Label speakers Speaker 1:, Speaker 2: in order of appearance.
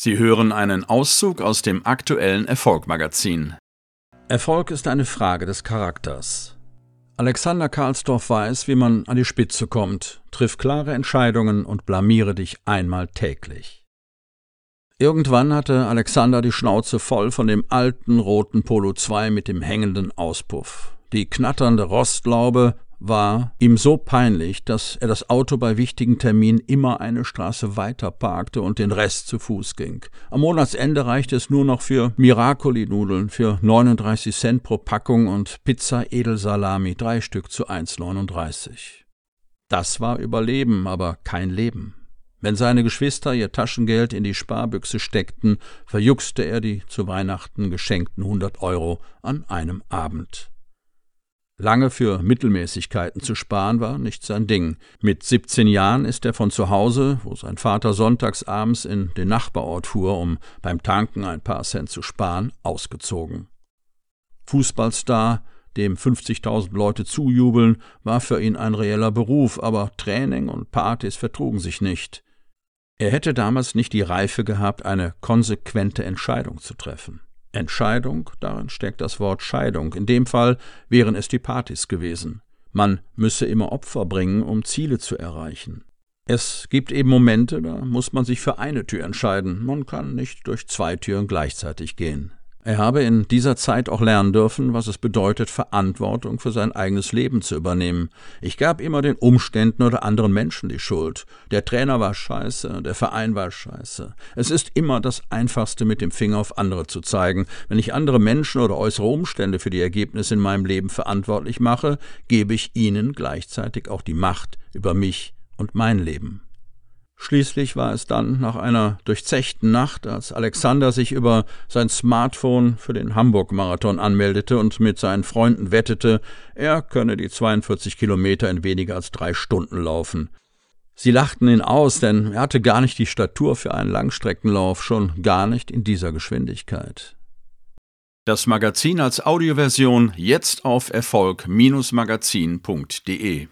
Speaker 1: Sie hören einen Auszug aus dem aktuellen Erfolg-Magazin.
Speaker 2: Erfolg ist eine Frage des Charakters. Alexander Karlsdorff weiß, wie man an die Spitze kommt, triff klare Entscheidungen und blamiere dich einmal täglich. Irgendwann hatte Alexander die Schnauze voll von dem alten roten Polo 2 mit dem hängenden Auspuff. Die knatternde Rostlaube war ihm so peinlich, dass er das Auto bei wichtigen Terminen immer eine Straße weiter parkte und den Rest zu Fuß ging. Am Monatsende reichte es nur noch für Miracoli-Nudeln für 39 Cent pro Packung und Pizza Edelsalami, drei Stück zu 1,39. Das war Überleben, aber kein Leben. Wenn seine Geschwister ihr Taschengeld in die Sparbüchse steckten, verjuxte er die zu Weihnachten geschenkten 100 Euro an einem Abend. Lange für Mittelmäßigkeiten zu sparen war nicht sein Ding. Mit 17 Jahren ist er von zu Hause, wo sein Vater sonntags abends in den Nachbarort fuhr, um beim Tanken ein paar Cent zu sparen, ausgezogen. Fußballstar, dem 50.000 Leute zujubeln, war für ihn ein reeller Beruf, aber Training und Partys vertrugen sich nicht. Er hätte damals nicht die Reife gehabt, eine konsequente Entscheidung zu treffen. Entscheidung, darin steckt das Wort Scheidung. In dem Fall wären es die Partys gewesen. Man müsse immer Opfer bringen, um Ziele zu erreichen. Es gibt eben Momente, da muss man sich für eine Tür entscheiden. Man kann nicht durch zwei Türen gleichzeitig gehen. Er habe in dieser Zeit auch lernen dürfen, was es bedeutet, Verantwortung für sein eigenes Leben zu übernehmen. Ich gab immer den Umständen oder anderen Menschen die Schuld. Der Trainer war scheiße, der Verein war scheiße. Es ist immer das Einfachste, mit dem Finger auf andere zu zeigen. Wenn ich andere Menschen oder äußere Umstände für die Ergebnisse in meinem Leben verantwortlich mache, gebe ich ihnen gleichzeitig auch die Macht über mich und mein Leben. Schließlich war es dann nach einer durchzechten Nacht, als Alexander sich über sein Smartphone für den Hamburg-Marathon anmeldete und mit seinen Freunden wettete, er könne die 42 Kilometer in weniger als drei Stunden laufen. Sie lachten ihn aus, denn er hatte gar nicht die Statur für einen Langstreckenlauf, schon gar nicht in dieser Geschwindigkeit.
Speaker 1: Das Magazin als Audioversion jetzt auf Erfolg-magazin.de